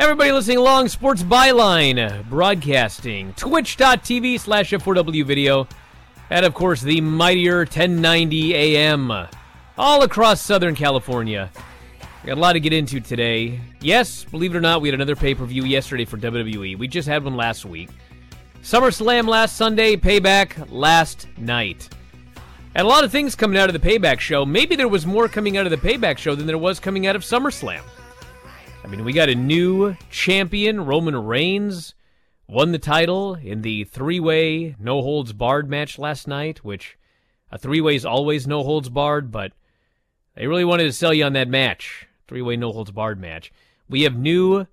Everybody listening along, Sports Byline Broadcasting, twitch.tv slash F4W video, and of course the mightier 1090 AM all across Southern California. We got a lot to get into today. Yes, believe it or not, we had another pay per view yesterday for WWE. We just had one last week. SummerSlam last Sunday, Payback last night. And a lot of things coming out of the Payback show. Maybe there was more coming out of the Payback show than there was coming out of SummerSlam. I mean, we got a new champion, Roman Reigns, won the title in the three way no holds barred match last night, which a three way is always no holds barred, but they really wanted to sell you on that match. Three way no holds barred match. We have new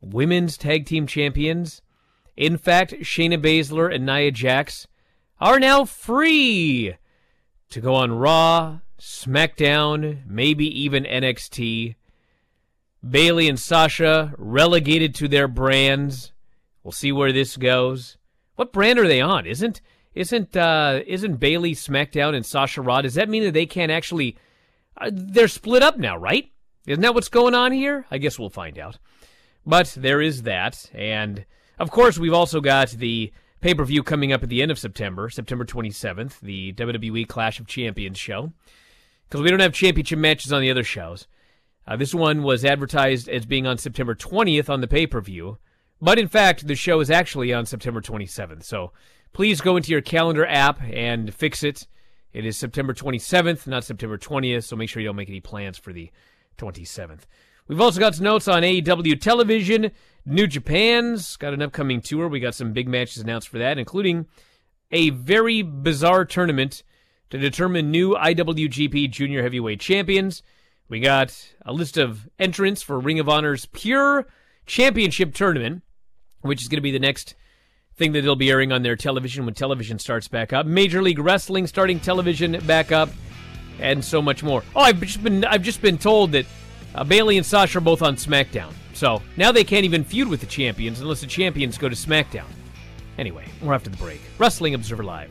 women's tag team champions. In fact, Shayna Baszler and Nia Jax are now free to go on Raw, SmackDown, maybe even NXT. Bayley and Sasha relegated to their brands. We'll see where this goes. What brand are they on? Isn't isn't uh, isn't Bayley SmackDown and Sasha Raw? Does that mean that they can't actually? Uh, they're split up now, right? Isn't that what's going on here? I guess we'll find out. But there is that, and of course we've also got the pay per view coming up at the end of September, September 27th, the WWE Clash of Champions show, because we don't have championship matches on the other shows. Uh, this one was advertised as being on September 20th on the pay per view, but in fact, the show is actually on September 27th. So please go into your calendar app and fix it. It is September 27th, not September 20th, so make sure you don't make any plans for the 27th. We've also got some notes on AEW television. New Japan's got an upcoming tour. We got some big matches announced for that, including a very bizarre tournament to determine new IWGP Junior Heavyweight Champions. We got a list of entrants for Ring of Honor's Pure Championship Tournament, which is going to be the next thing that they'll be airing on their television when television starts back up. Major League Wrestling starting television back up, and so much more. Oh, I've just been I've just been told that uh, Bayley and Sasha are both on SmackDown, so now they can't even feud with the champions unless the champions go to SmackDown. Anyway, we're after the break. Wrestling Observer Live.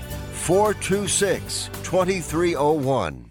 426 2301.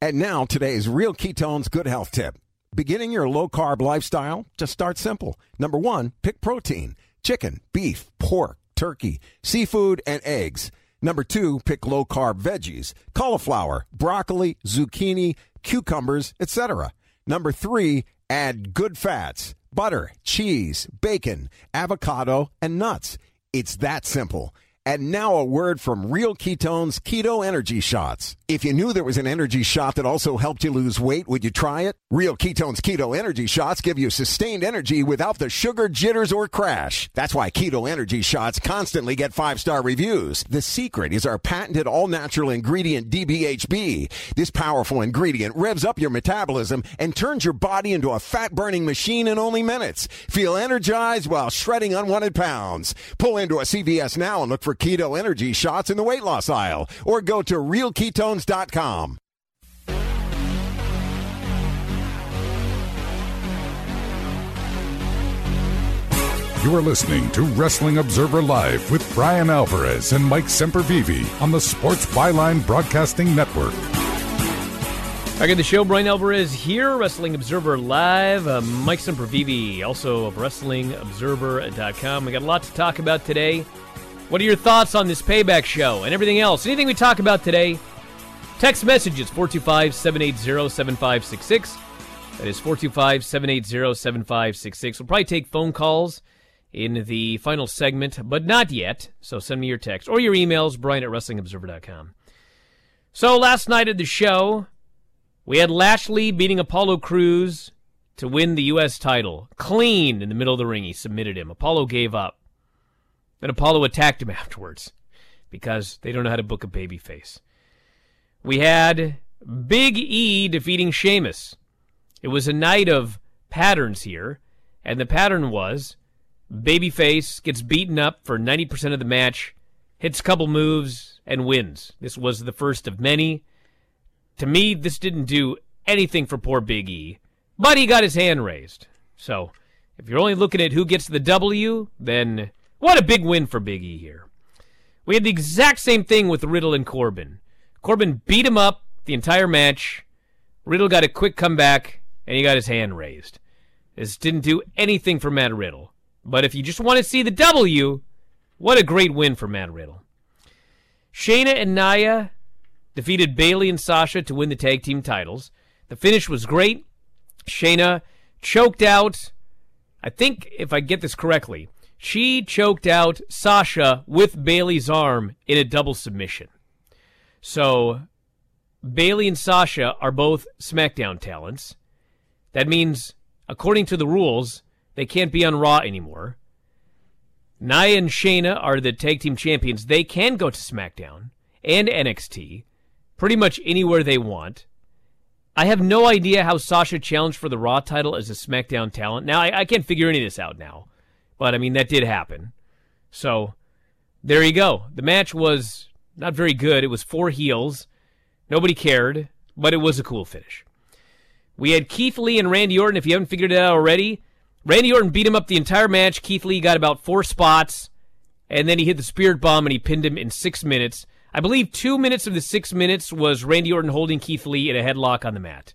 And now, today's Real Ketones Good Health Tip. Beginning your low carb lifestyle? Just start simple. Number one, pick protein chicken, beef, pork, turkey, seafood, and eggs. Number two, pick low carb veggies cauliflower, broccoli, zucchini, cucumbers, etc. Number three, add good fats butter, cheese, bacon, avocado, and nuts. It's that simple. And now a word from Real Ketones Keto Energy Shots. If you knew there was an energy shot that also helped you lose weight, would you try it? Real Ketones Keto Energy Shots give you sustained energy without the sugar jitters or crash. That's why Keto Energy Shots constantly get five-star reviews. The secret is our patented all-natural ingredient DBHB. This powerful ingredient revs up your metabolism and turns your body into a fat-burning machine in only minutes. Feel energized while shredding unwanted pounds. Pull into a CVS now and look for Keto Energy Shots in the weight loss aisle or go to realketones.com. You are listening to Wrestling Observer Live with Bryan Alvarez and Mike Sempervive on the Sports Byline Broadcasting Network. Back at the show, Bryan Alvarez here, Wrestling Observer Live. Uh, Mike Sempervive, also of WrestlingObserver.com. We got a lot to talk about today. What are your thoughts on this payback show and everything else? Anything we talk about today? Text messages 425 780 7566. That is 425 780 7566. We'll probably take phone calls in the final segment, but not yet. So send me your text or your emails, bryan at WrestlingObserver.com. So last night at the show, we had Lashley beating Apollo Crews to win the U.S. title. Clean in the middle of the ring. He submitted him. Apollo gave up. Then Apollo attacked him afterwards because they don't know how to book a babyface. We had Big E defeating Sheamus. It was a night of patterns here, and the pattern was babyface gets beaten up for 90% of the match, hits a couple moves, and wins. This was the first of many. To me, this didn't do anything for poor Big E, but he got his hand raised. So, if you're only looking at who gets the W, then what a big win for Big E here. We had the exact same thing with Riddle and Corbin. Corbin beat him up the entire match. Riddle got a quick comeback, and he got his hand raised. This didn't do anything for Matt Riddle. But if you just want to see the W, what a great win for Matt Riddle. Shayna and Nia defeated Bayley and Sasha to win the tag team titles. The finish was great. Shayna choked out, I think, if I get this correctly, she choked out Sasha with Bayley's arm in a double submission. So Bayley and Sasha are both SmackDown talents. That means, according to the rules, they can't be on Raw anymore. Nia and Shayna are the tag team champions. They can go to SmackDown and NXT pretty much anywhere they want. I have no idea how Sasha challenged for the Raw title as a SmackDown talent. Now, I, I can't figure any of this out now. But, I mean, that did happen. So, there you go. The match was not very good. It was four heels. Nobody cared, but it was a cool finish. We had Keith Lee and Randy Orton. If you haven't figured it out already, Randy Orton beat him up the entire match. Keith Lee got about four spots, and then he hit the spirit bomb and he pinned him in six minutes. I believe two minutes of the six minutes was Randy Orton holding Keith Lee in a headlock on the mat.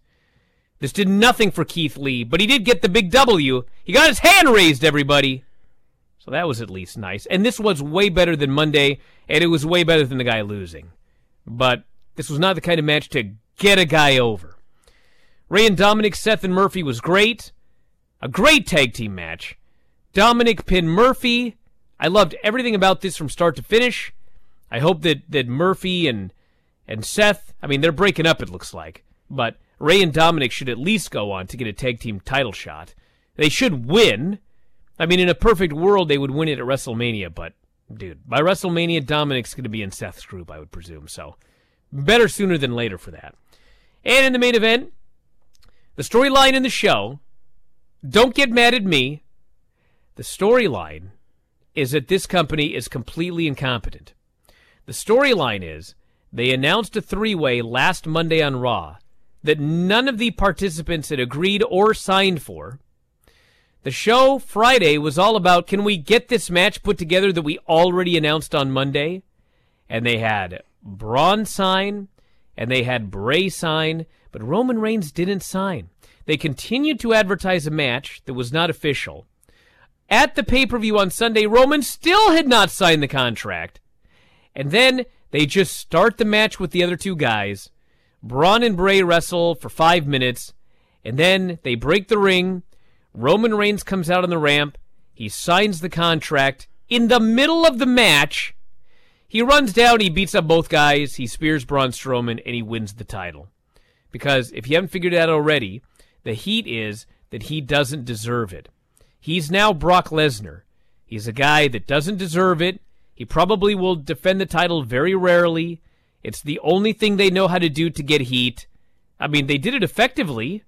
This did nothing for Keith Lee, but he did get the big W. He got his hand raised, everybody. So that was at least nice. And this was way better than Monday, and it was way better than the guy losing. But This was not the kind of match to get a guy over. Rey and Dominic, Seth and Murphy was great. A great tag team match. Dominic pinned Murphy. I loved everything about this from start to finish. I hope that, that Murphy and and Seth, I mean, they're breaking up, it looks like. But Rey and Dominic should at least go on to get a tag team title shot. They should win. I mean, in a perfect world, they would win it at WrestleMania, but, dude, by WrestleMania, Dominic's going to be in Seth's group, I would presume. So, better sooner than later for that. And in the main event, the storyline in the show, don't get mad at me. The storyline is that this company is completely incompetent. The storyline is they announced a three way last Monday on Raw that none of the participants had agreed or signed for. The show Friday was all about can we get this match put together that we already announced on Monday? And they had Braun sign and they had Bray sign, but Roman Reigns didn't sign. They continued to advertise a match that was not official. At the pay per view on Sunday, Roman still had not signed the contract. And then they just start the match with the other two guys. Braun and Bray wrestle for five minutes, and then they break the ring. Roman Reigns comes out on the ramp. He signs the contract. In the middle of the match, he runs down, he beats up both guys, he spears Braun Strowman, and he wins the title. Because if you haven't figured it out already, the heat is that he doesn't deserve it. He's now Brock Lesnar. He's a guy that doesn't deserve it. He probably will defend the title very rarely. It's the only thing they know how to do to get heat. I mean, they did it effectively,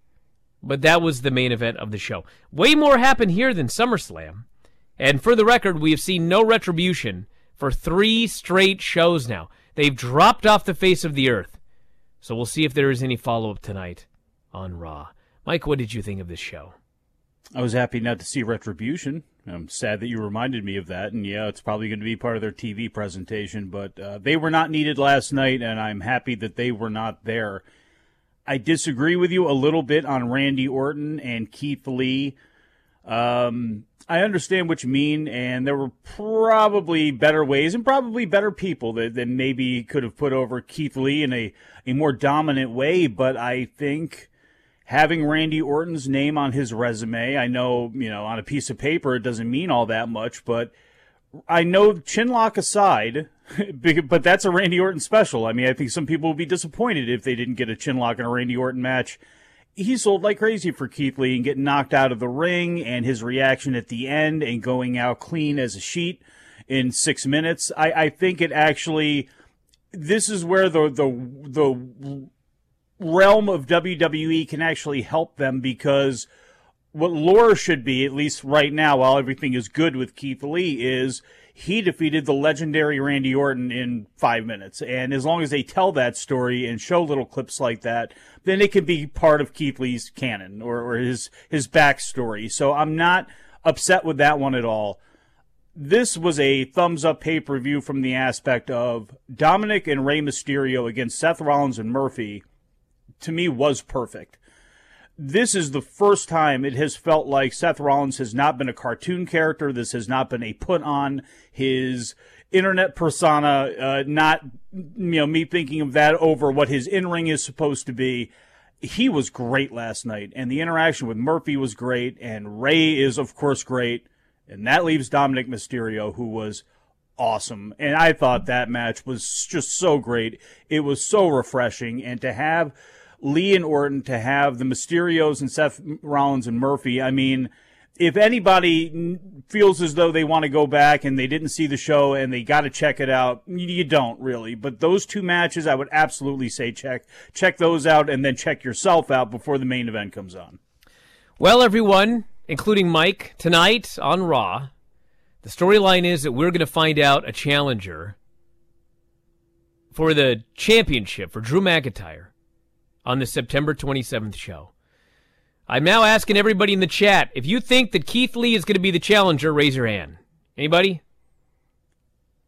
but that was the main event of the show. Way more happened here than SummerSlam. And for the record, we have seen no retribution for three straight shows now. They've dropped off the face of the earth. So we'll see if there is any follow up tonight on Raw. Mike, what did you think of this show? I was happy not to see Retribution. I'm sad that you reminded me of that. And yeah, it's probably going to be part of their TV presentation, but uh, they were not needed last night, and I'm happy that they were not there. I disagree with you a little bit on Randy Orton and Keith Lee. Um, I understand what you mean, and there were probably better ways and probably better people that, that maybe could have put over Keith Lee in a, a more dominant way, but I think having Randy Orton's name on his resume. I know, you know, on a piece of paper it doesn't mean all that much, but I know chinlock aside, but that's a Randy Orton special. I mean, I think some people would be disappointed if they didn't get a chinlock in a Randy Orton match. He sold like crazy for Keith Lee and getting knocked out of the ring and his reaction at the end and going out clean as a sheet in six minutes. I, I think it actually this is where the the the realm of WWE can actually help them because what lore should be, at least right now, while everything is good with Keith Lee, is he defeated the legendary Randy Orton in five minutes. And as long as they tell that story and show little clips like that, then it can be part of Keith Lee's canon or, or his, his backstory. So I'm not upset with that one at all. This was a thumbs up pay per view from the aspect of Dominic and Rey Mysterio against Seth Rollins and Murphy to me was perfect. This is the first time it has felt like Seth Rollins has not been a cartoon character. This has not been a put on. His internet persona, uh, not you know me thinking of that over what his in ring is supposed to be. He was great last night, and the interaction with Murphy was great, and Rey is of course great, and that leaves Dominic Mysterio, who was awesome. And I thought that match was just so great. It was so refreshing, and to have Lee and Orton to have the Mysterios and Seth Rollins and Murphy. I mean, if anybody feels as though they want to go back and they didn't see the show and they got to check it out, you don't really. But those two matches, I would absolutely say check check those out and then check yourself out before the main event comes on. Well, everyone, including Mike, tonight on Raw, the storyline is that we're going to find out a challenger for the championship for Drew McIntyre on the September 27th show. I'm now asking everybody in the chat if you think that Keith Lee is going to be the challenger, raise your hand. Anybody?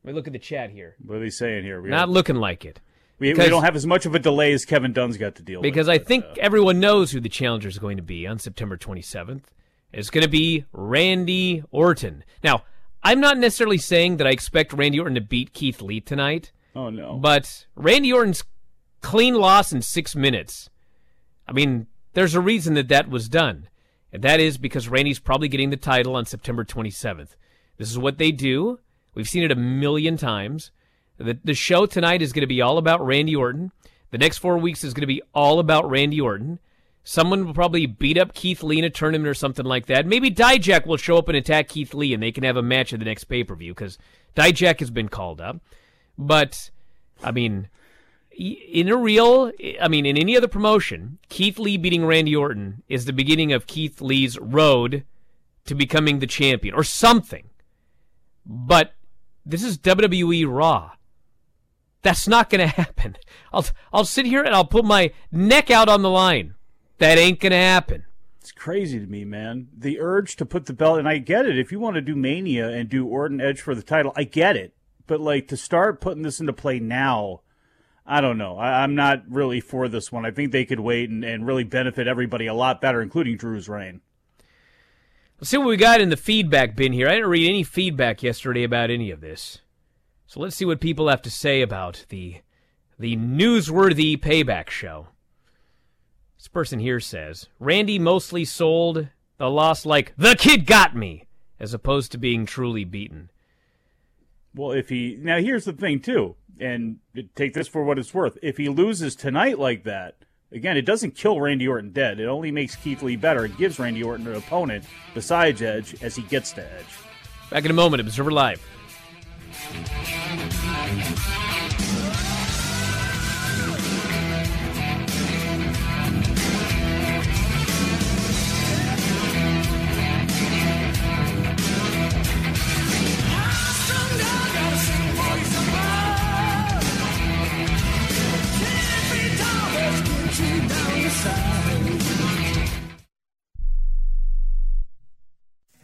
Let me look at the chat here. What are they saying here? We Not looking like it. We, we, don't have as much of a delay as Kevin Dunn's got to deal because with. Because I think uh, everyone knows who the challenger is going to be on September 27th. It's going to be Randy Orton. Now, I'm not necessarily saying that I expect Randy Orton to beat Keith Lee tonight. Oh, no. But Randy Orton's clean loss in six minutes. I mean, there's a reason that that was done, and that is because Randy's probably getting the title on September 27th. This is what they do. We've seen it a million times. The, the show tonight is going to be all about Randy Orton. The next four weeks is going to be all about Randy Orton. Someone will probably beat up Keith Lee in a tournament or something like that. Maybe Dijak will show up and attack Keith Lee, and they can have a match at the next pay per view because Dijak has been called up. But, I mean, in a real, I mean, in any other promotion, Keith Lee beating Randy Orton is the beginning of Keith Lee's road to becoming the champion or something. But this is WWE Raw. That's not going to happen. I'll I'll sit here and I'll put my neck out on the line. That ain't going to happen. It's crazy to me, man. The urge to put the belt, and I get it. If you want to do Mania and do Orton Edge for the title, I get it. But like to start putting this into play now, I don't know. I, am not really for this one. I think they could wait and, and really benefit everybody a lot better, including Drew's reign. Let's see what we got in the feedback bin here. I didn't read any feedback yesterday about any of this. So let's see what people have to say about the the newsworthy payback show. This person here says Randy mostly sold the loss like the kid got me, as opposed to being truly beaten. Well, if he now here's the thing too, and take this for what it's worth. If he loses tonight like that, again, it doesn't kill Randy Orton dead. It only makes Keith Lee better. It gives Randy Orton an opponent besides Edge as he gets to Edge. Back in a moment, Observer Live.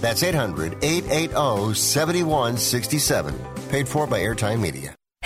That's 800 880 7167. Paid for by Airtime Media.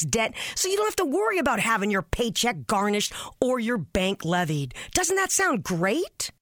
debt so you don't have to worry about having your paycheck garnished or your bank levied. Doesn't that sound great?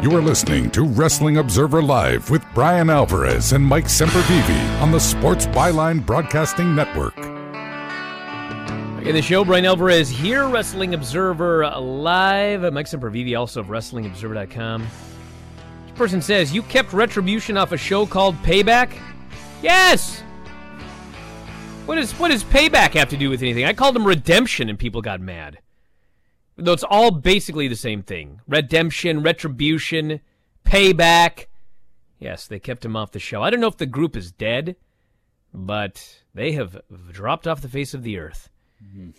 You are listening to Wrestling Observer Live with Bryan Alvarez and Mike Sempervive on the Sports Byline Broadcasting Network. In the show, Bryan Alvarez here, Wrestling Observer Live. Mike Sempervive, also of WrestlingObserver.com. This person says, You kept Retribution off a show called Payback? Yes! What, is, what does Payback have to do with anything? I called them Redemption and people got mad. Though it's all basically the same thing redemption, retribution, payback. Yes, they kept him off the show. I don't know if the group is dead, but they have dropped off the face of the earth. Mm-hmm.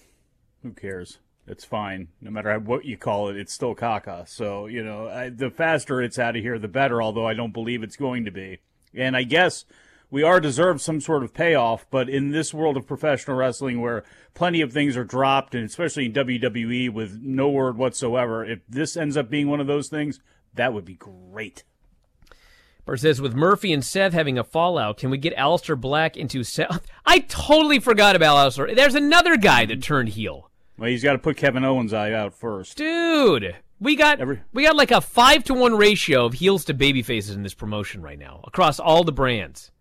Who cares? It's fine. No matter what you call it, it's still caca. So, you know, I, the faster it's out of here, the better, although I don't believe it's going to be. And I guess we are deserved some sort of payoff, but in this world of professional wrestling where plenty of things are dropped, and especially in WWE with no word whatsoever, if this ends up being one of those things, that would be great. Bart says, with Murphy and Seth having a fallout, can we get Aleister Black into Seth? I totally forgot about Aleister. There's another guy that turned heel. Well, he's got to put Kevin Owens eye out first. Dude, we got Every- we got like a five to one ratio of heels to baby faces in this promotion right now across all the brands.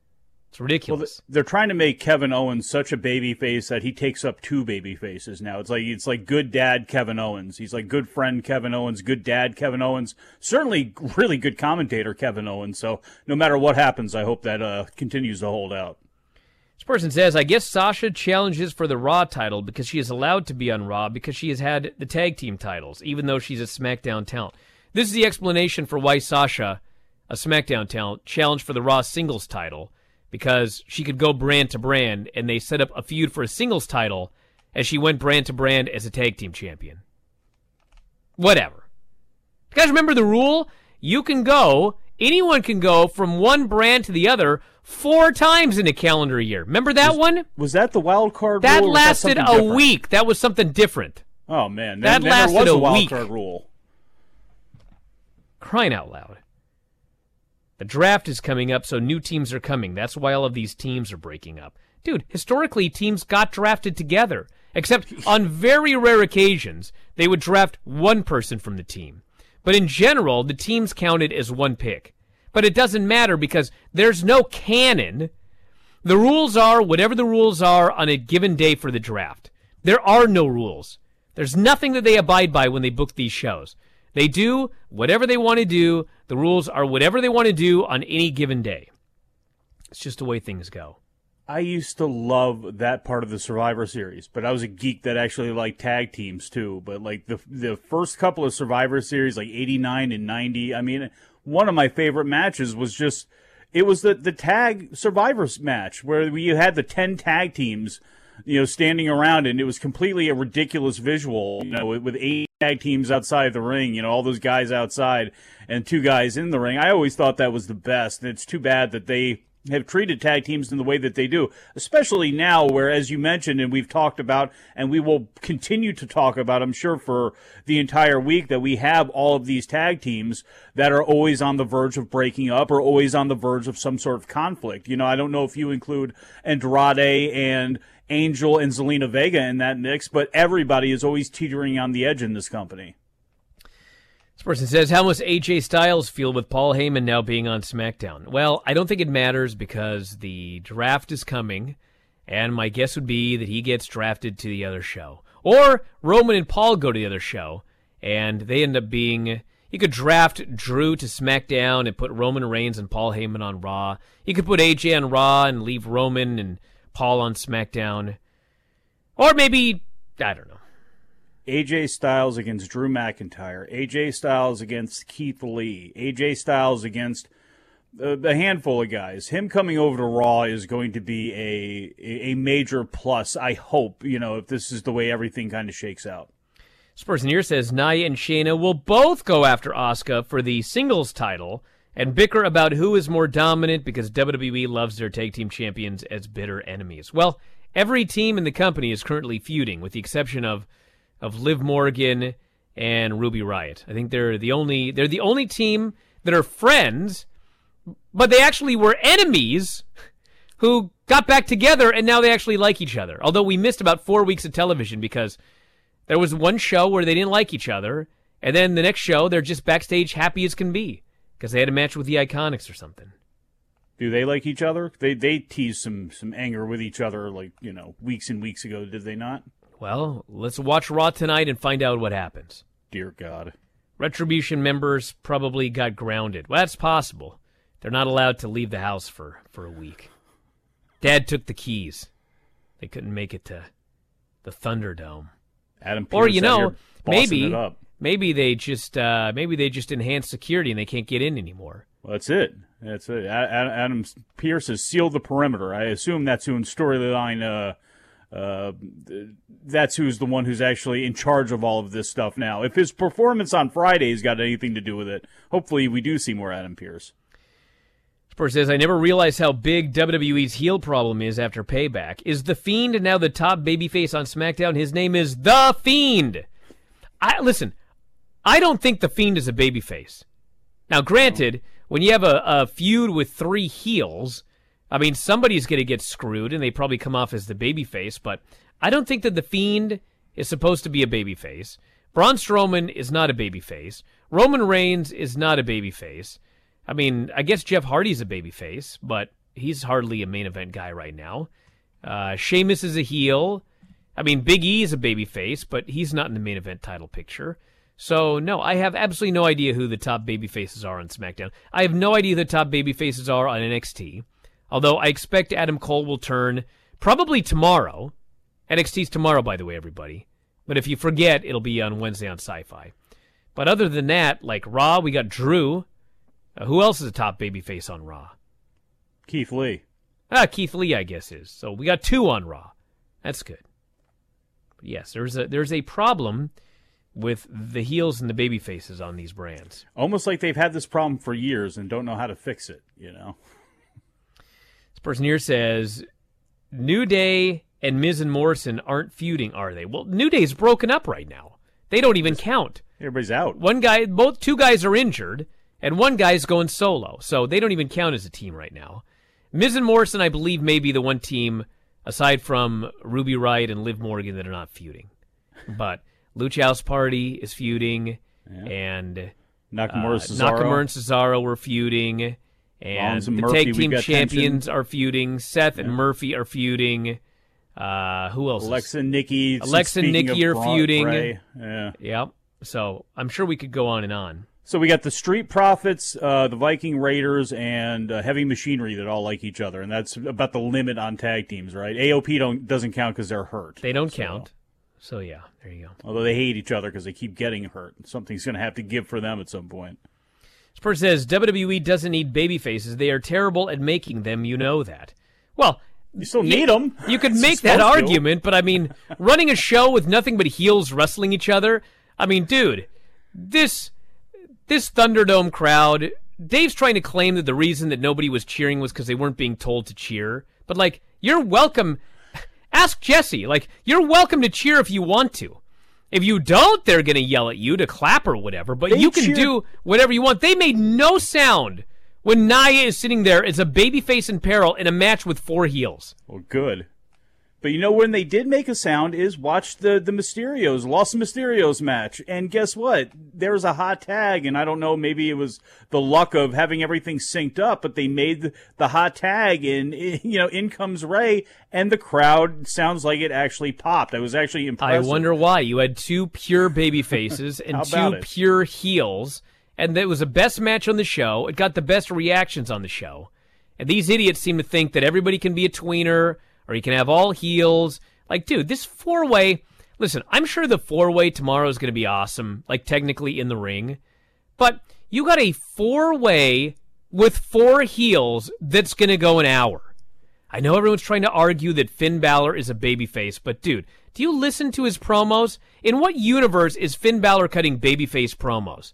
It's ridiculous. Well, they're trying to make Kevin Owens such a baby face that he takes up two baby faces now. It's like it's like good dad Kevin Owens. He's like good friend Kevin Owens, good dad Kevin Owens. Certainly really good commentator Kevin Owens. So no matter what happens, I hope that uh, continues to hold out. This person says, I guess Sasha challenges for the Raw title because she is allowed to be on Raw because she has had the tag team titles, even though she's a SmackDown talent. This is the explanation for why Sasha, a SmackDown talent, challenged for the Raw singles title because she could go brand to brand, and they set up a feud for a singles title as she went brand to brand as a tag team champion. Whatever. You guys remember the rule? You can go, anyone can go from one brand to the other four times in a calendar year. Remember that was, one? Was that the wild card that lasted that a different? week. That was something different. Oh man, that then, lasted was a, a wild week. card rule. Crying out loud. The draft is coming up, so new teams are coming. That's why all of these teams are breaking up. Dude, historically, teams got drafted together, except on very rare occasions, they would draft one person from the team. But in general, the teams counted as one pick. But it doesn't matter because there's no canon. The rules are whatever the rules are on a given day for the draft. There are no rules. There's nothing that they abide by when they book these shows. They do whatever they want to do. The rules are whatever they want to do on any given day. It's just the way things go. I used to love that part of the Survivor Series, but I was a geek that actually liked tag teams too. But like the the first couple of Survivor Series, like '89 and '90, I mean, one of my favorite matches was just it was the the tag Survivors match where you had the ten tag teams, you know, standing around, and it was completely a ridiculous visual, you know, with, with eight tag teams outside the ring, you know, all those guys outside and two guys in the ring. I always thought that was the best, and it's too bad that they have treated tag teams in the way that they do, especially now where, as you mentioned, and we've talked about, and we will continue to talk about, I'm sure, for the entire week, that we have all of these tag teams that are always on the verge of breaking up or always on the verge of some sort of conflict. You know, I don't know if you include Andrade and Angel and Zelina Vega in that mix, but everybody is always teetering on the edge in this company. This person says, How must AJ Styles feel with Paul Heyman now being on SmackDown? Well, I don't think it matters because the draft is coming, and my guess would be that he gets drafted to the other show. Or Roman and Paul go to the other show, and they end up being. You could draft Drew to SmackDown and put Roman Reigns and Paul Heyman on Raw. You could put AJ on Raw and leave Roman and Paul on SmackDown. Or maybe, I don't know. AJ Styles against Drew McIntyre, AJ Styles against Keith Lee, AJ Styles against a, a handful of guys. Him coming over to Raw is going to be a a major plus. I hope you know if this is the way everything kind of shakes out. Spursneer says Nia and Shayna will both go after Asuka for the singles title and bicker about who is more dominant because WWE loves their tag team champions as bitter enemies. Well, every team in the company is currently feuding, with the exception of of Liv Morgan and Ruby Riott. I think they're the only they're the only team that are friends, but they actually were enemies who got back together and now they actually like each other. Although we missed about four weeks of television because there was one show where they didn't like each other, and then the next show they're just backstage happy as can be because they had a match with the Iconics or something. Do they like each other? They they teased some some anger with each other like you know weeks and weeks ago. Did they not? Well, let's watch Raw tonight and find out what happens. Dear God. Retribution members probably got grounded. Well, that's possible. They're not allowed to leave the house for, for a week. Dad took the keys. They couldn't make it to the Thunderdome. Adam or you know, maybe it up. Maybe they just uh, maybe they just enhanced security and they can't get in anymore. Well, that's it. That's it. Adam Pearce has sealed the perimeter. I assume that's who in storyline. Uh, uh, that's who's the one who's actually in charge of all of this stuff now. If his performance on Friday's got anything to do with it, hopefully we do see more Adam Pearce. Spurs says, I never realized how big WWE's heel problem is after payback. Is The Fiend now the top babyface on SmackDown? His name is The Fiend. I listen, I don't think The Fiend is a babyface. Now, granted, when you have a, a feud with three heels, I mean, somebody's going to get screwed, and they probably come off as the babyface, but I don't think that The Fiend is supposed to be a babyface. Braun Strowman is not a babyface. Roman Reigns is not a babyface. I mean, I guess Jeff Hardy's a babyface, but he's hardly a main event guy right now. Uh, Sheamus is a heel. I mean, Big E is a babyface, but he's not in the main event title picture. So, no, I have absolutely no idea who the top babyfaces are on SmackDown. I have no idea who the top babyfaces are on NXT. Although I expect Adam Cole will turn probably tomorrow. NXT's tomorrow, by the way, everybody. But if you forget, it'll be on Wednesday on Sci Fi. But other than that, like Raw, we got Drew. Uh, who else is a top babyface on Raw? Keith Lee. Ah, Keith Lee, I guess is. So we got two on Raw. That's good. But yes, there's a there's a problem with the heels and the baby faces on these brands. Almost like they've had this problem for years and don't know how to fix it, you know? This person here says New Day and Miz and Morrison aren't feuding, are they? Well, New Day's broken up right now. They don't even count. Everybody's out. One guy, both two guys are injured, and one guy's going solo, so they don't even count as a team right now. Miz and Morrison, I believe, may be the one team aside from Ruby Riott and Liv Morgan that are not feuding. But Lucha House Party is feuding, and Nakamura, uh, Cesaro. Nakamura and Cesaro were feuding, and and the Murphy, tag team champions tension. are feuding. Seth and Murphy are feuding. Uh, who else? Alexa and Nikki. Alexa and Nikki are feuding. Bray, Yeah. Yep. So I'm sure we could go on and on. So we got the Street Profits, uh, the Viking Raiders, and uh, Heavy Machinery that all like each other, and that's about the limit on tag teams, right? AOP don't doesn't count because they're hurt. They don't So- count. So yeah, there you go. Although they hate each other because they keep getting hurt. Something's going to have to give for them at some point. This person says WWE doesn't need baby faces. They are terrible at making them. You know that. Well, You still need them. You could make that argument, but I mean, running a show with nothing but heels wrestling each other. I mean, dude, this this Thunderdome crowd. Dave's trying to claim that the reason that nobody was cheering was because they weren't being told to cheer. But like, you're welcome. Ask Jesse. Like, you're welcome to cheer if you want to. If you don't, they're gonna yell at you to clap or whatever. But They you can cheer- do whatever you want. They made no sound when Nia is sitting there as a babyface in peril in a match with four heels. Well, good. But you know when they did make a sound is watch the the Mysterios, Los Mysterios match, and guess what? There was a hot tag, and I don't know, maybe it was the luck of having everything synced up, but they made the, the hot tag, and you know, in comes Rey, and the crowd sounds like it actually popped. I was actually impressive. I wonder why you had two pure baby faces and two it? pure heels, and it was the best match on the show. It got the best reactions on the show, and these idiots seem to think that everybody can be a tweener or you can have all heels. Like, dude, this four way. Listen, I'm sure the four way tomorrow is going to be awesome. Like technically in the ring, but you got a four way with four heels that's going to go an hour. I know everyone's trying to argue that Finn Balor is a babyface, but dude, do you listen to his promos? In what universe is Finn Balor cutting babyface promos?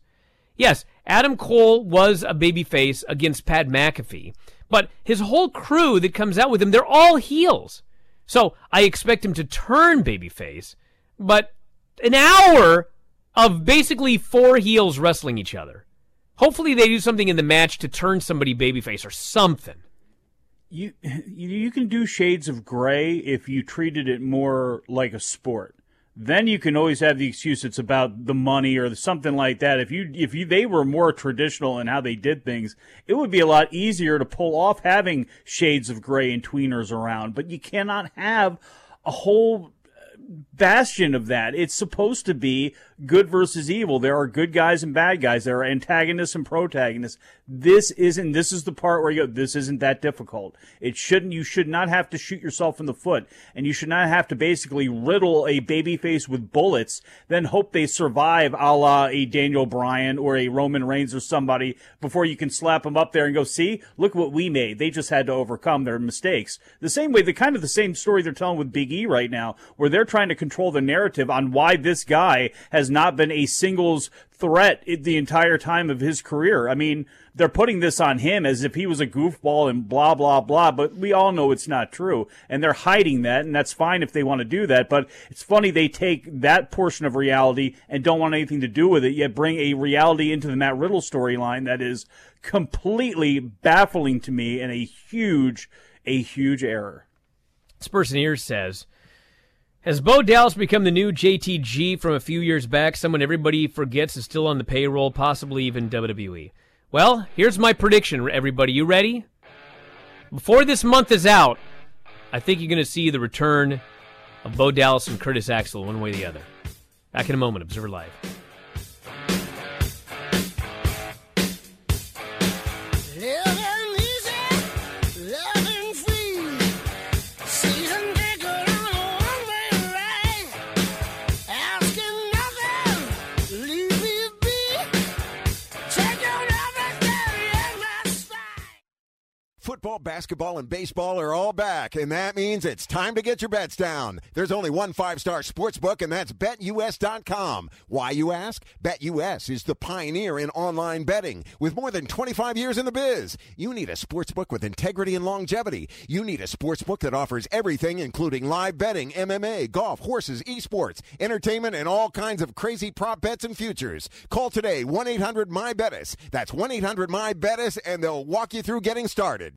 Yes, Adam Cole was a babyface against Pat McAfee, but his whole crew that comes out with him, they're all heels. So I expect him to turn babyface, but an hour of basically four heels wrestling each other. Hopefully they do something in the match to turn somebody babyface or something. You you can do shades of gray if you treated it more like a sport. Then you can always have the excuse it's about the money or something like that. If you if you they were more traditional in how they did things, it would be a lot easier to pull off having shades of gray and tweeners around. But you cannot have a whole bastion of that. It's supposed to be good versus evil. There are good guys and bad guys. There are antagonists and protagonists. This isn't, this is the part where you go, this isn't that difficult. It shouldn't, you should not have to shoot yourself in the foot and you should not have to basically riddle a babyface with bullets, then hope they survive a la a Daniel Bryan or a Roman Reigns or somebody before you can slap them up there and go, see, look what we made. They just had to overcome their mistakes. The same way, the kind of the same story they're telling with Big E right now, where they're trying to control the narrative on why this guy has not been a singles threat the entire time of his career. I mean, they're putting this on him as if he was a goofball and blah, blah, blah, but we all know it's not true. And they're hiding that, and that's fine if they want to do that. But it's funny they take that portion of reality and don't want anything to do with it, yet bring a reality into the Matt Riddle storyline that is completely baffling to me and a huge, a huge error. This person here says, has Bo Dallas become the new JTG from a few years back? Someone everybody forgets is still on the payroll, possibly even WWE. Well, here's my prediction, everybody. You ready? Before this month is out, I think you're going to see the return of Bo Dallas and Curtis Axel, one way or the other. Back in a moment, Observer Live. Football, basketball, and baseball are all back, and that means it's time to get your bets down. There's only one five star sports book, and that's betus.com. Why, you ask? BetUS is the pioneer in online betting with more than 25 years in the biz. You need a sports book with integrity and longevity. You need a sports book that offers everything, including live betting, MMA, golf, horses, esports, entertainment, and all kinds of crazy prop bets and futures. Call today 1 800 MyBetUS. That's 1 800 MyBetUS, and they'll walk you through getting started.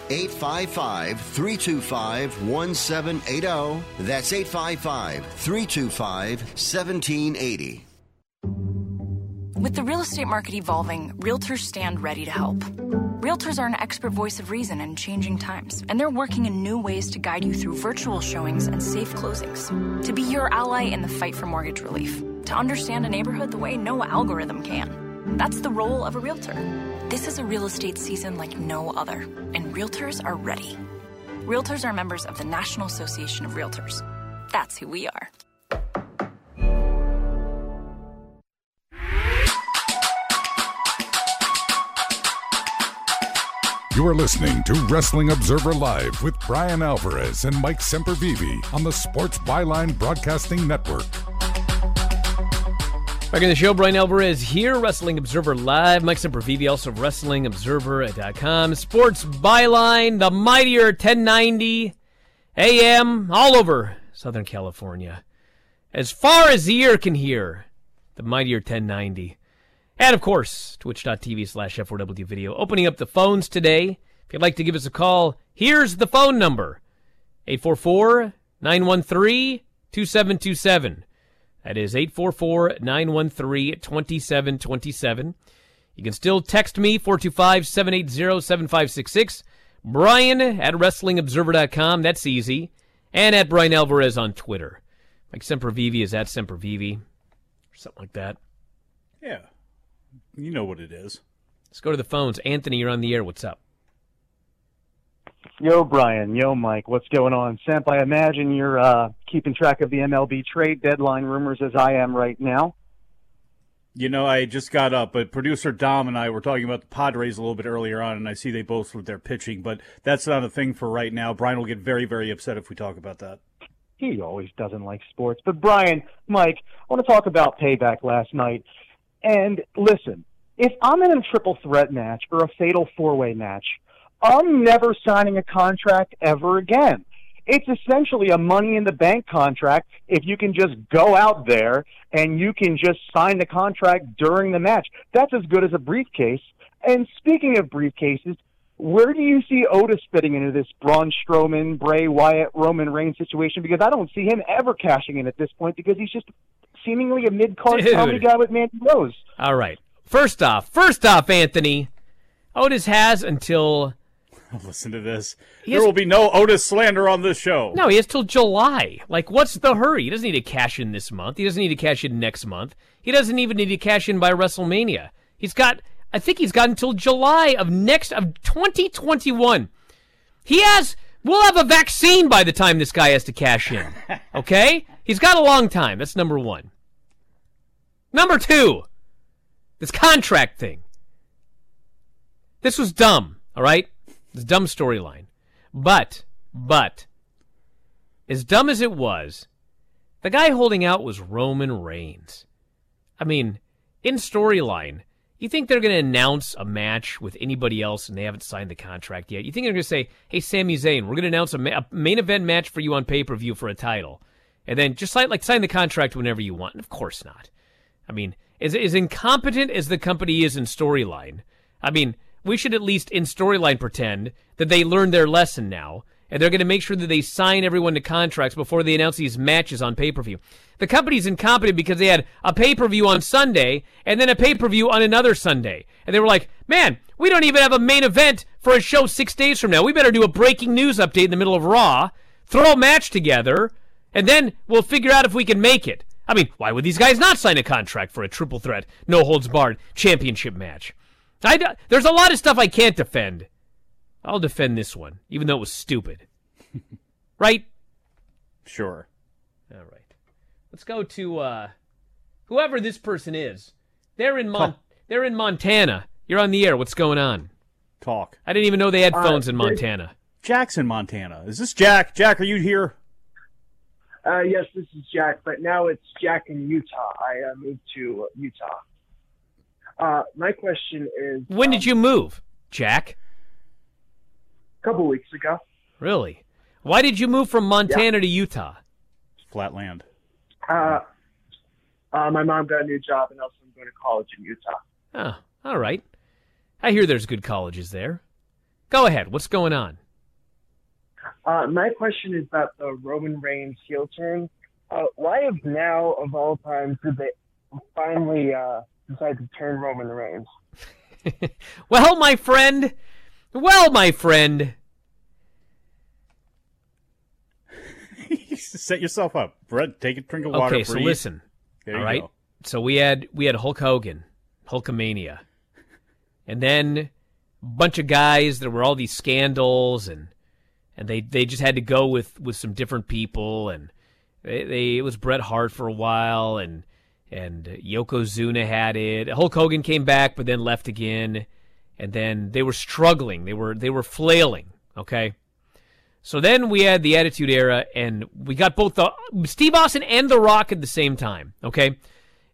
855 325 1780. That's 855 325 1780. With the real estate market evolving, realtors stand ready to help. Realtors are an expert voice of reason in changing times, and they're working in new ways to guide you through virtual showings and safe closings. To be your ally in the fight for mortgage relief. To understand a neighborhood the way no algorithm can. That's the role of a realtor. This is a real estate season like no other, and realtors are ready. Realtors are members of the National Association of Realtors. That's who we are. You are listening to Wrestling Observer Live with Bryan Alvarez and Mike Sempervive on the Sports Byline Broadcasting Network. Back in the show, Bryan Alvarez here, Wrestling Observer Live. Mike Sempervive, also WrestlingObserver.com. Sports Byline, the mightier 1090 AM, all over Southern California. As far as the ear can hear, the mightier 1090. And of course, twitch.tv slash F4W video. Opening up the phones today. If you'd like to give us a call, here's the phone number 844 913 2727. That is 844 913 2727. You can still text me 425 780 7566. Bryan at WrestlingObserver.com. That's easy. And at Bryan Alvarez on Twitter. Mike Sempervive is at Sempervive. Or something like that. Yeah. You know what it is. Let's go to the phones. Anthony, you're on the air. What's up? Yo, Bryan. Yo, Mike. What's going on? Samp, I imagine you're uh, keeping track of the MLB trade deadline rumors as I am right now. You know, I just got up, but producer Dom and I were talking about the Padres a little bit earlier on, and I see they both with their pitching, but that's not a thing for right now. Bryan will get very, very upset if we talk about that. He always doesn't like sports. But, Bryan, Mike, I want to talk about payback last night. And listen, if I'm in a triple threat match or a fatal four way match, I'm never signing a contract ever again. It's essentially a money in the bank contract if you can just go out there and you can just sign the contract during the match. That's as good as a briefcase. And speaking of briefcases, where do you see Otis fitting into this Braun Strowman, Bray Wyatt, Roman Reigns situation? Because I don't see him ever cashing in at this point because he's just seemingly a mid card comedy guy with Mandy Rose. All right. First off, first off, Anthony, Otis has until. Listen to this. He there has- will be no Otis slander on this show. No, he has till July. Like, what's the hurry? He doesn't need to cash in this month. He doesn't need to cash in next month. He doesn't even need to cash in by WrestleMania. He's got, I think he's got until July of next, of 2021. He has, we'll have a vaccine by the time this guy has to cash in. Okay? He's got a long time. That's number one. Number two, this contract thing. This was dumb, all right? It's dumb storyline. But, but, as dumb as it was, the guy holding out was Roman Reigns. I mean, in storyline, you think they're going to announce a match with anybody else and they haven't signed the contract yet? You think they're going to say, hey, Sami Zayn, we're going to announce a, ma- a main event match for you on pay per view for a title? And then just sign, like sign the contract whenever you want. Of course not. I mean, as, as incompetent as the company is in storyline, I mean, we should at least in storyline pretend that they learned their lesson now, and they're going to make sure that they sign everyone to contracts before they announce these matches on pay per view. The company's incompetent because they had a pay per view on Sunday and then a pay per view on another Sunday. And they were like, man, we don't even have a main event for a show six days from now. We better do a breaking news update in the middle of Raw, throw a match together, and then we'll figure out if we can make it. I mean, why would these guys not sign a contract for a triple threat, no holds barred championship match? I d- there's a lot of stuff I can't defend. I'll defend this one, even though it was stupid. right? Sure. All right. Let's go to uh, whoever this person is. They're in Mon- they're in Montana. You're on the air. What's going on? Talk. I didn't even know they had Uh, phones in. Montana. Jack's in Montana. Is this Jack? Jack, are you here? Uh, yes, this is Jack, but now it's Jack in Utah. I uh, moved to Utah. Uh, my question is, When did you move, Jack? a couple weeks ago. Really? Why did you move from Montana to Utah? Flat land. Uh, uh, my mom got a new job, and also I'm going to college in Utah. Oh, all right. I hear there's good colleges there. Go ahead. What's going on? Uh, my question is about the Roman Reigns heel turn. Uh, why have now, of all times, did they finally uh, decided to turn Roman Reigns. well, my friend, well, my friend. Set yourself up, Brett. Take a drink of water. Okay, so breathe. listen. There all you right. go. So we had we had Hulk Hogan, Hulkamania, and then a bunch of guys. There were all these scandals, and and they they just had to go with with some different people, and they, they it was Bret Hart for a while, and and Yokozuna had it. Hulk Hogan came back, but then left again, and then they were struggling. They were they were flailing. Okay. So then we had the Attitude Era, and we got both the Steve Austin and The Rock at the same time. Okay,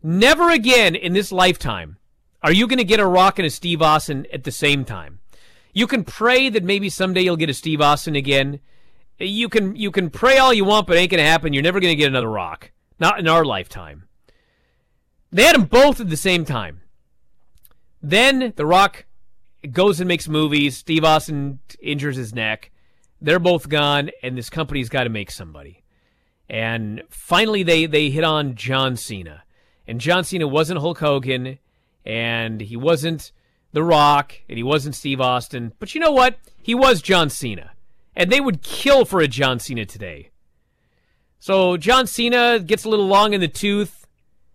never again in this lifetime are you going to get a Rock and a Steve Austin at the same time. You can pray that maybe someday you'll get a Steve Austin again. You can you can pray all you want, but it ain't going to happen. You're never going to get another Rock, not in our lifetime. They had them both at the same time. Then The Rock goes and makes movies. Steve Austin injures his neck. They're both gone, and this company's got to make somebody. And finally, they they hit on John Cena, and John Cena wasn't Hulk Hogan, and he wasn't The Rock, and he wasn't Steve Austin. But you know what? He was John Cena, and they would kill for a John Cena today. So John Cena gets a little long in the tooth,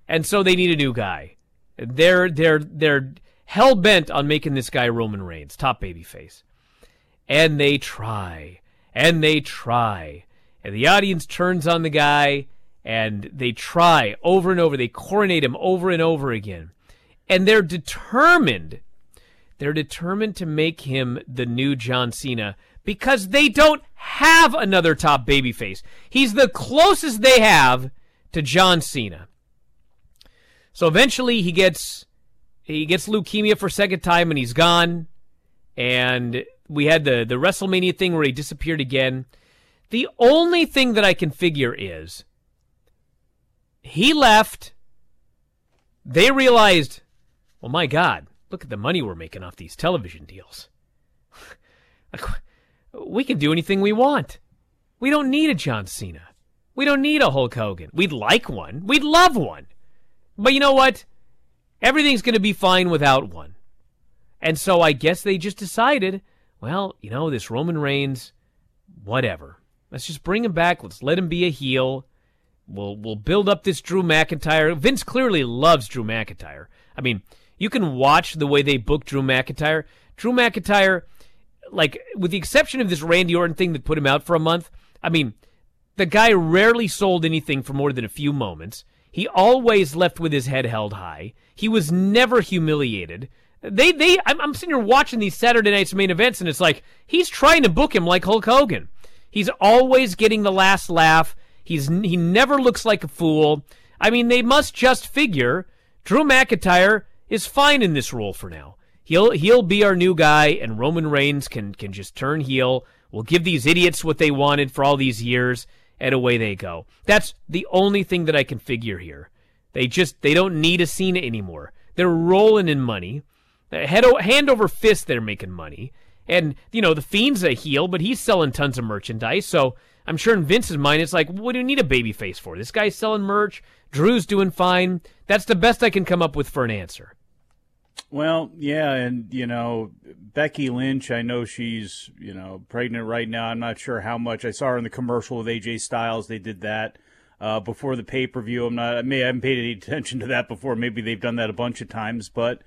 and so they need a new guy. They're they're they're hell bent on making this guy Roman Reigns, top babyface. And they try, and they try, and the audience turns on the guy, and they try over and over. They coronate him over and over again, and they're determined. They're determined to make him the new John Cena because they don't have another top babyface. He's the closest they have to John Cena. So eventually he gets he gets leukemia for a second time and he's gone. And we had the the WrestleMania thing where he disappeared again. The only thing that I can figure is he left. They realized, well, my God, look at the money we're making off these television deals. We can do anything we want. We don't need a John Cena. We don't need a Hulk Hogan. We'd like one. We'd love one. But you know what? Everything's going to be fine without one. And so I guess they just decided, well, you know, this Roman Reigns, whatever. Let's just bring him back. Let's let him be a heel. We'll we'll build up this Drew McIntyre. Vince clearly loves Drew McIntyre. I mean, you can watch the way they book Drew McIntyre. Drew McIntyre, like with the exception of this Randy Orton thing that put him out for a month, I mean, the guy rarely sold anything for more than a few moments. He always left with his head held high. He was never humiliated. They, they, I'm, I'm sitting here watching these Saturday night's main events, and it's like he's trying to book him like Hulk Hogan. He's always getting the last laugh. He's he never looks like a fool. I mean, they must just figure Drew McIntyre is fine in this role for now. He'll he'll be our new guy, and Roman Reigns can can just turn heel. We'll give these idiots what they wanted for all these years, and away they go. That's the only thing that I can figure here. They just they don't need a Cena anymore. They're rolling in money. Head hand over fist, they're making money. And you know the Fiend's a heel, but he's selling tons of merchandise. So I'm sure in Vince's mind, it's like, what do you need a baby face for? This guy's selling merch. Drew's doing fine. That's the best I can come up with for an answer. Well, yeah, and you know Becky Lynch. I know she's you know pregnant right now. I'm not sure how much. I saw her in the commercial with AJ Styles. They did that uh, before the pay per view. I'm not. I may I haven't paid any attention to that before. Maybe they've done that a bunch of times, but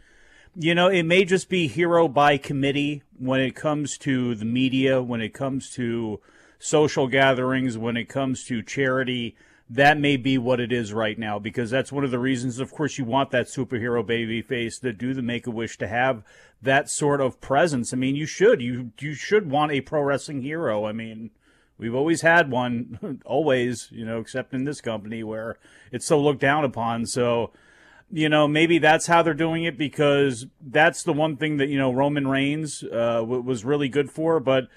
you know it may just be hero by committee when it comes to the media, when it comes to social gatherings, when it comes to charity that may be what it is right now because that's one of the reasons of course you want that superhero baby face to do the make a wish to have that sort of presence. I mean you should. You you should want a pro wrestling hero. I mean we've always had one always you know except in this company where it's so looked down upon. So you know maybe that's how they're doing it because that's the one thing that you know roman reigns uh, was really good for. But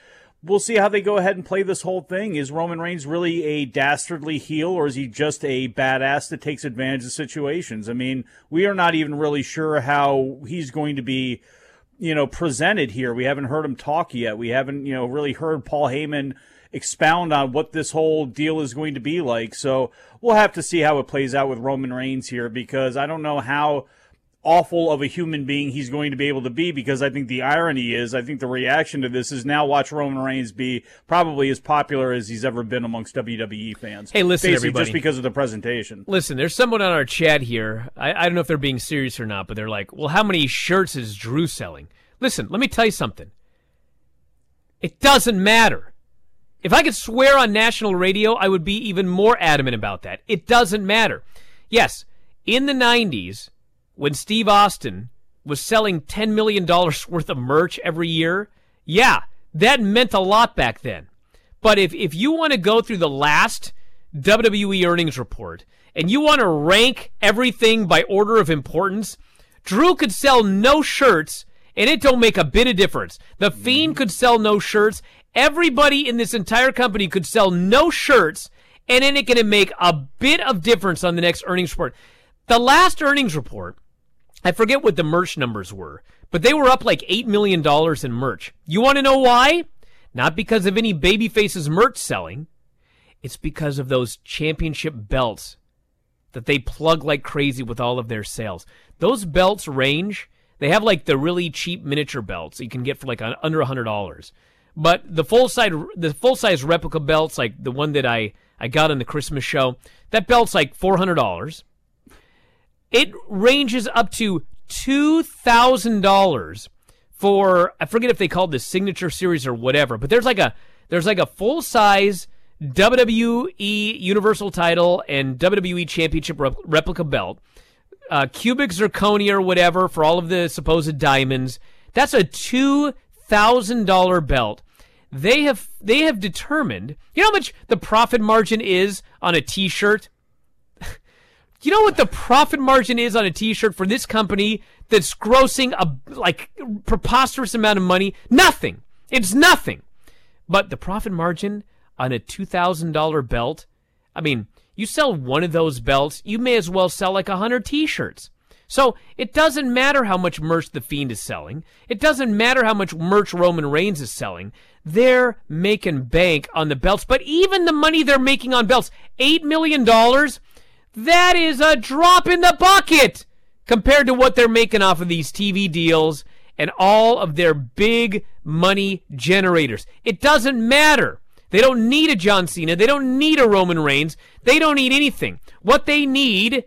we'll see how they go ahead and play this whole thing. Is Roman Reigns really a dastardly heel, or is he just a badass that takes advantage of situations? I mean, we are not even really sure how he's going to be, you know, presented here. We haven't heard him talk yet. We haven't, you know, really heard Paul Heyman expound on what this whole deal is going to be like. So we'll have to see how it plays out with Roman Reigns here because I don't know how awful of a human being he's going to be able to be because I think the irony is I think the reaction to this is now watch Roman Reigns be probably as popular as he's ever been amongst WWE fans. Hey, listen, Basically everybody. just because of the presentation. Listen, there's someone on our chat here. I, I don't know if they're being serious or not, but they're like, well, how many shirts is Drew selling? Listen, let me tell you something. It doesn't matter. If I could swear on national radio, I would be even more adamant about that. It doesn't matter. Yes, in the 90s, when Steve Austin was selling $10 million worth of merch every year, yeah, that meant a lot back then. But if, if you want to go through the last WWE earnings report and you want to rank everything by order of importance, Drew could sell no shirts and it don't make a bit of difference. The mm-hmm. Fiend could sell no shirts. Everybody in this entire company could sell no shirts and it ain't going to make a bit of difference on the next earnings report. The last earnings report, I forget what the merch numbers were, but they were up like $8 million in merch. You want to know why? Not because of any Babyface's merch selling. It's because of those championship belts that they plug like crazy with all of their sales. Those belts range. They have like the really cheap miniature belts you can get for like under a hundred dollars. But the full size, the full size replica belts, like the one that I I got on the Christmas show, that belt's like four hundred dollars. It ranges up to two thousand dollars for I forget if they called this signature series or whatever, but there's like a there's like a full size WWE Universal title and WWE Championship rep- replica belt, uh, cubic zirconia or whatever for all of the supposed diamonds. That's a two thousand dollar belt. They have they have determined. You know how much the profit margin is on a T-shirt. You know what the profit margin is on a T-shirt for this company that's grossing a like preposterous amount of money? Nothing. It's nothing. But the profit margin on a two thousand dollar belt. I mean, you sell one of those belts, you may as well sell like a hundred T-shirts. So it doesn't matter how much merch the Fiend is selling. It doesn't matter how much merch Roman Reigns is selling. They're making bank on the belts. But even the money they're making on belts, eight million dollars. That is a drop in the bucket compared to what they're making off of these TV deals and all of their big money generators. It doesn't matter. They don't need a John Cena. They don't need a Roman Reigns. They don't need anything. What they need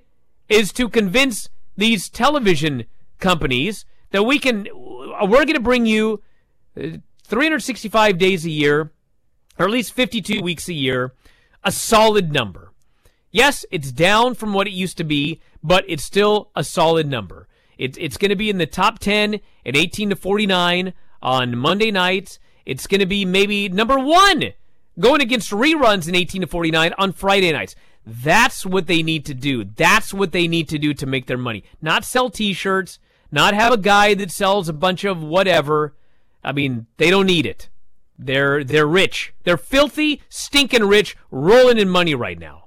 is to convince these television companies that we can, we're going to bring you uh, 365 days a year, or at least 52 weeks a year, a solid number. Yes, it's down from what it used to be, but it's still a solid number. It's it's going to be in the top 10 at 18 to 49 on Monday nights. It's going to be maybe number 1 going against reruns in 18 to 49 on Friday nights. That's what they need to do. That's what they need to do to make their money. Not sell t-shirts, not have a guy that sells a bunch of whatever. I mean, they don't need it. They're they're rich. They're filthy, stinking rich, rolling in money right now.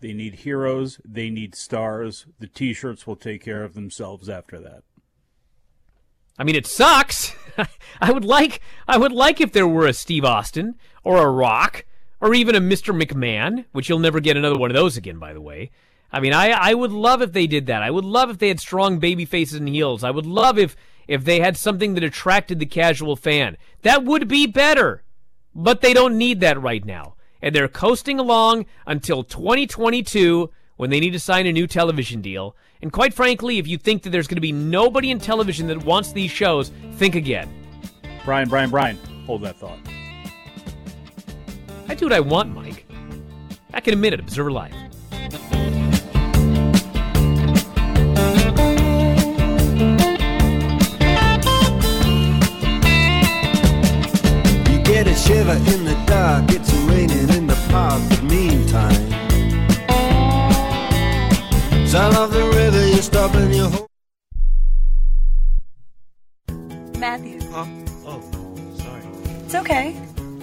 They need heroes. They need stars. The T-shirts will take care of themselves after that. I mean, it sucks. I would like, I would like if there were a Steve Austin or a Rock or even a Mr. McMahon, which you'll never get another one of those again, by the way. I mean, I, I would love if they did that. I would love if they had strong baby faces and heels. I would love if, if they had something that attracted the casual fan. That would be better. But they don't need that right now. And they're coasting along until 2022 when they need to sign a new television deal. And quite frankly, if you think that there's going to be nobody in television that wants these shows, think again. Bryan, Bryan, Bryan, hold that thought. I do what I want, Mike. Back in a minute, Observer Live. You get a shiver in the dark, it's raining in the park, but meantime. Sound of the river, you stop and you hold. Matthew. Huh? Oh, sorry. It's okay.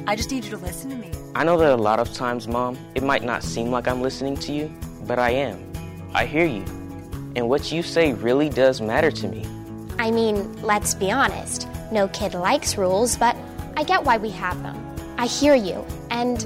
I just need you to listen to me. I know that a lot of times, Mom, it might not seem like I'm listening to you, but I am. I hear you. And what you say really does matter to me. I mean, let's be honest. No kid likes rules, but I get why we have them. I hear you, and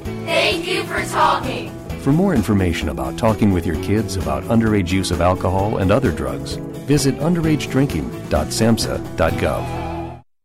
Thank you for talking. For more information about talking with your kids about underage use of alcohol and other drugs, visit underagedrinking.samhsa.gov.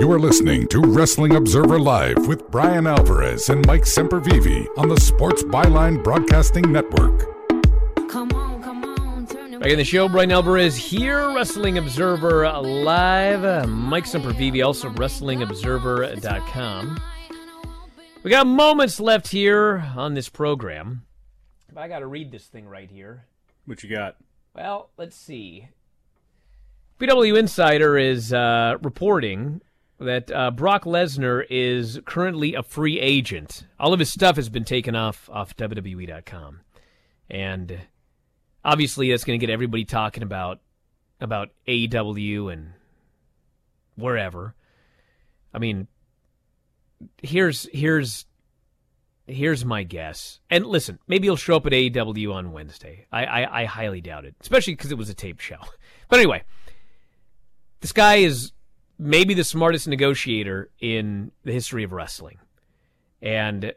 You are listening to Wrestling Observer Live with Bryan Alvarez and Mike Sempervive on the Sports Byline Broadcasting Network. Come on, come Back in the show, Bryan Alvarez here, Wrestling Observer Live. Mike Sempervive, also WrestlingObserver.com. We got moments left here on this program. I got to read this thing right here. What you got? Well, let's see. PW Insider is uh, reporting that uh, Brock Lesnar is currently a free agent. All of his stuff has been taken off off WWE.com, and obviously that's going to get everybody talking about about AEW and wherever. I mean, here's here's here's my guess. And listen, maybe he'll show up at AEW on Wednesday. I I, I highly doubt it, especially because it was a tape show. But anyway, this guy is maybe the smartest negotiator in the history of wrestling. And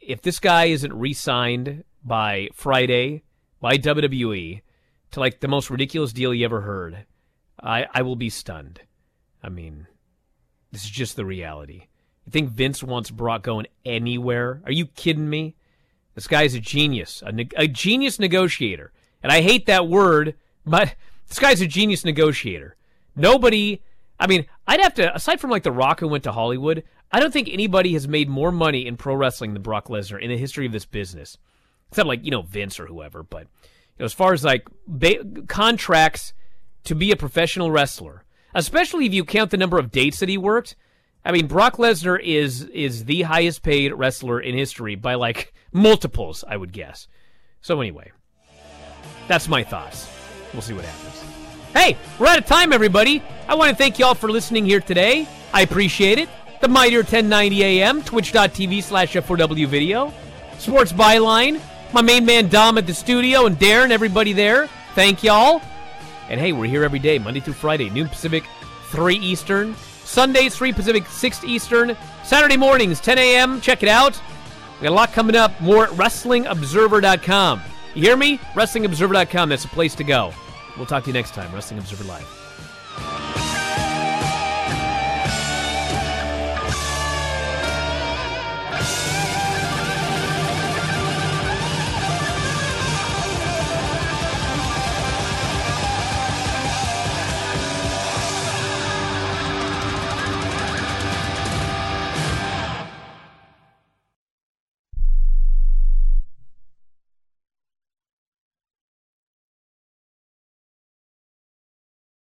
if this guy isn't re signed by Friday by WWE to like the most ridiculous deal you ever heard, I, I will be stunned. I mean, this is just the reality. You think Vince wants Brock going anywhere? Are you kidding me? This guy's a genius, a, ne- a genius negotiator. And I hate that word, but this guy's a genius negotiator. Nobody I mean, I'd have to, aside from like The Rock who went to Hollywood, I don't think anybody has made more money in pro wrestling than Brock Lesnar in the history of this business. Except like, you know, Vince or whoever. But you know, as far as like ba- contracts to be a professional wrestler, especially if you count the number of dates that he worked, I mean, Brock Lesnar is is the highest paid wrestler in history by like multiples, I would guess. So anyway, that's my thoughts. We'll see what happens. Hey, we're out of time, everybody. I want to thank you all for listening here today. I appreciate it. The Mightier 1090 AM, twitch.tv slash F4W video. Sports Byline, my main man Dom at the studio, and Darren, everybody there. Thank y'all. And hey, we're here every day, Monday through Friday, noon Pacific, 3 Eastern, Sundays, 3 Pacific, 6 Eastern. Saturday mornings, 10 a.m. Check it out. We got a lot coming up. More at WrestlingObserver.com. You hear me? WrestlingObserver.com. That's a place to go. We'll talk to you next time, Wrestling Observer Live.